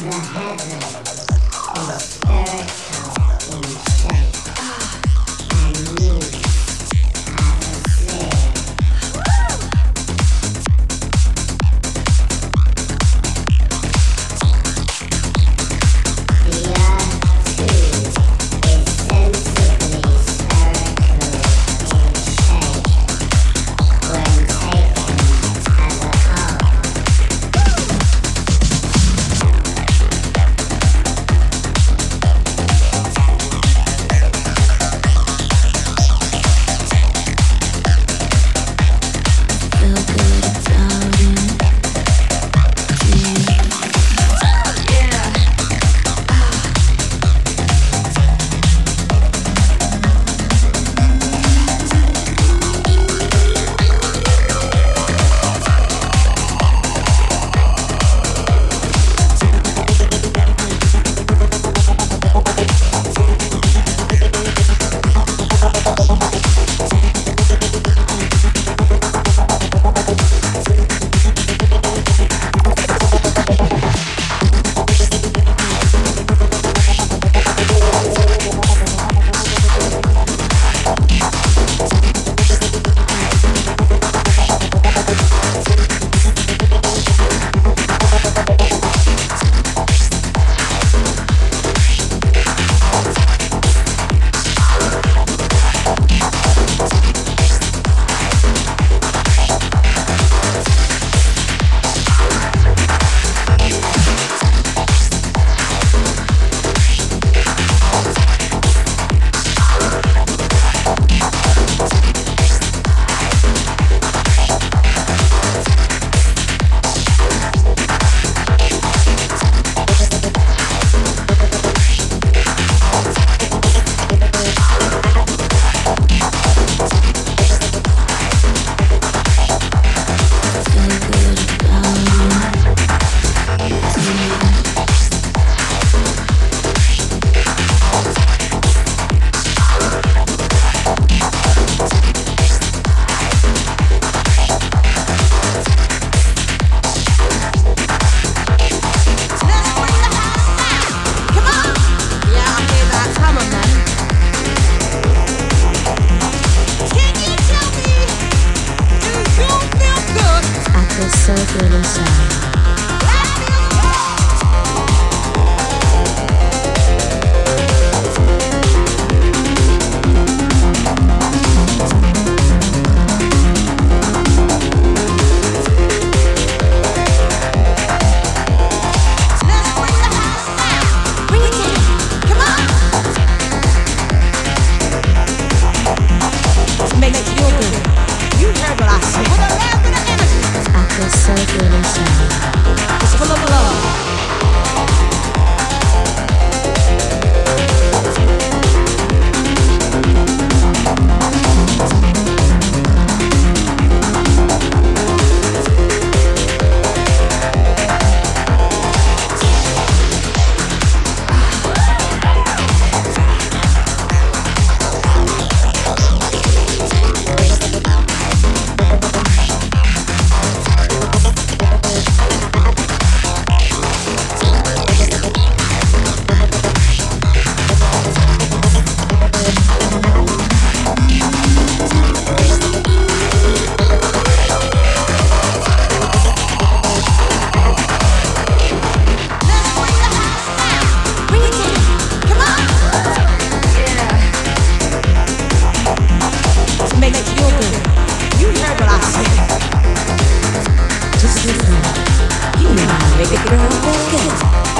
Mahogany, volcanic house in circle inside. Take it off, let's it.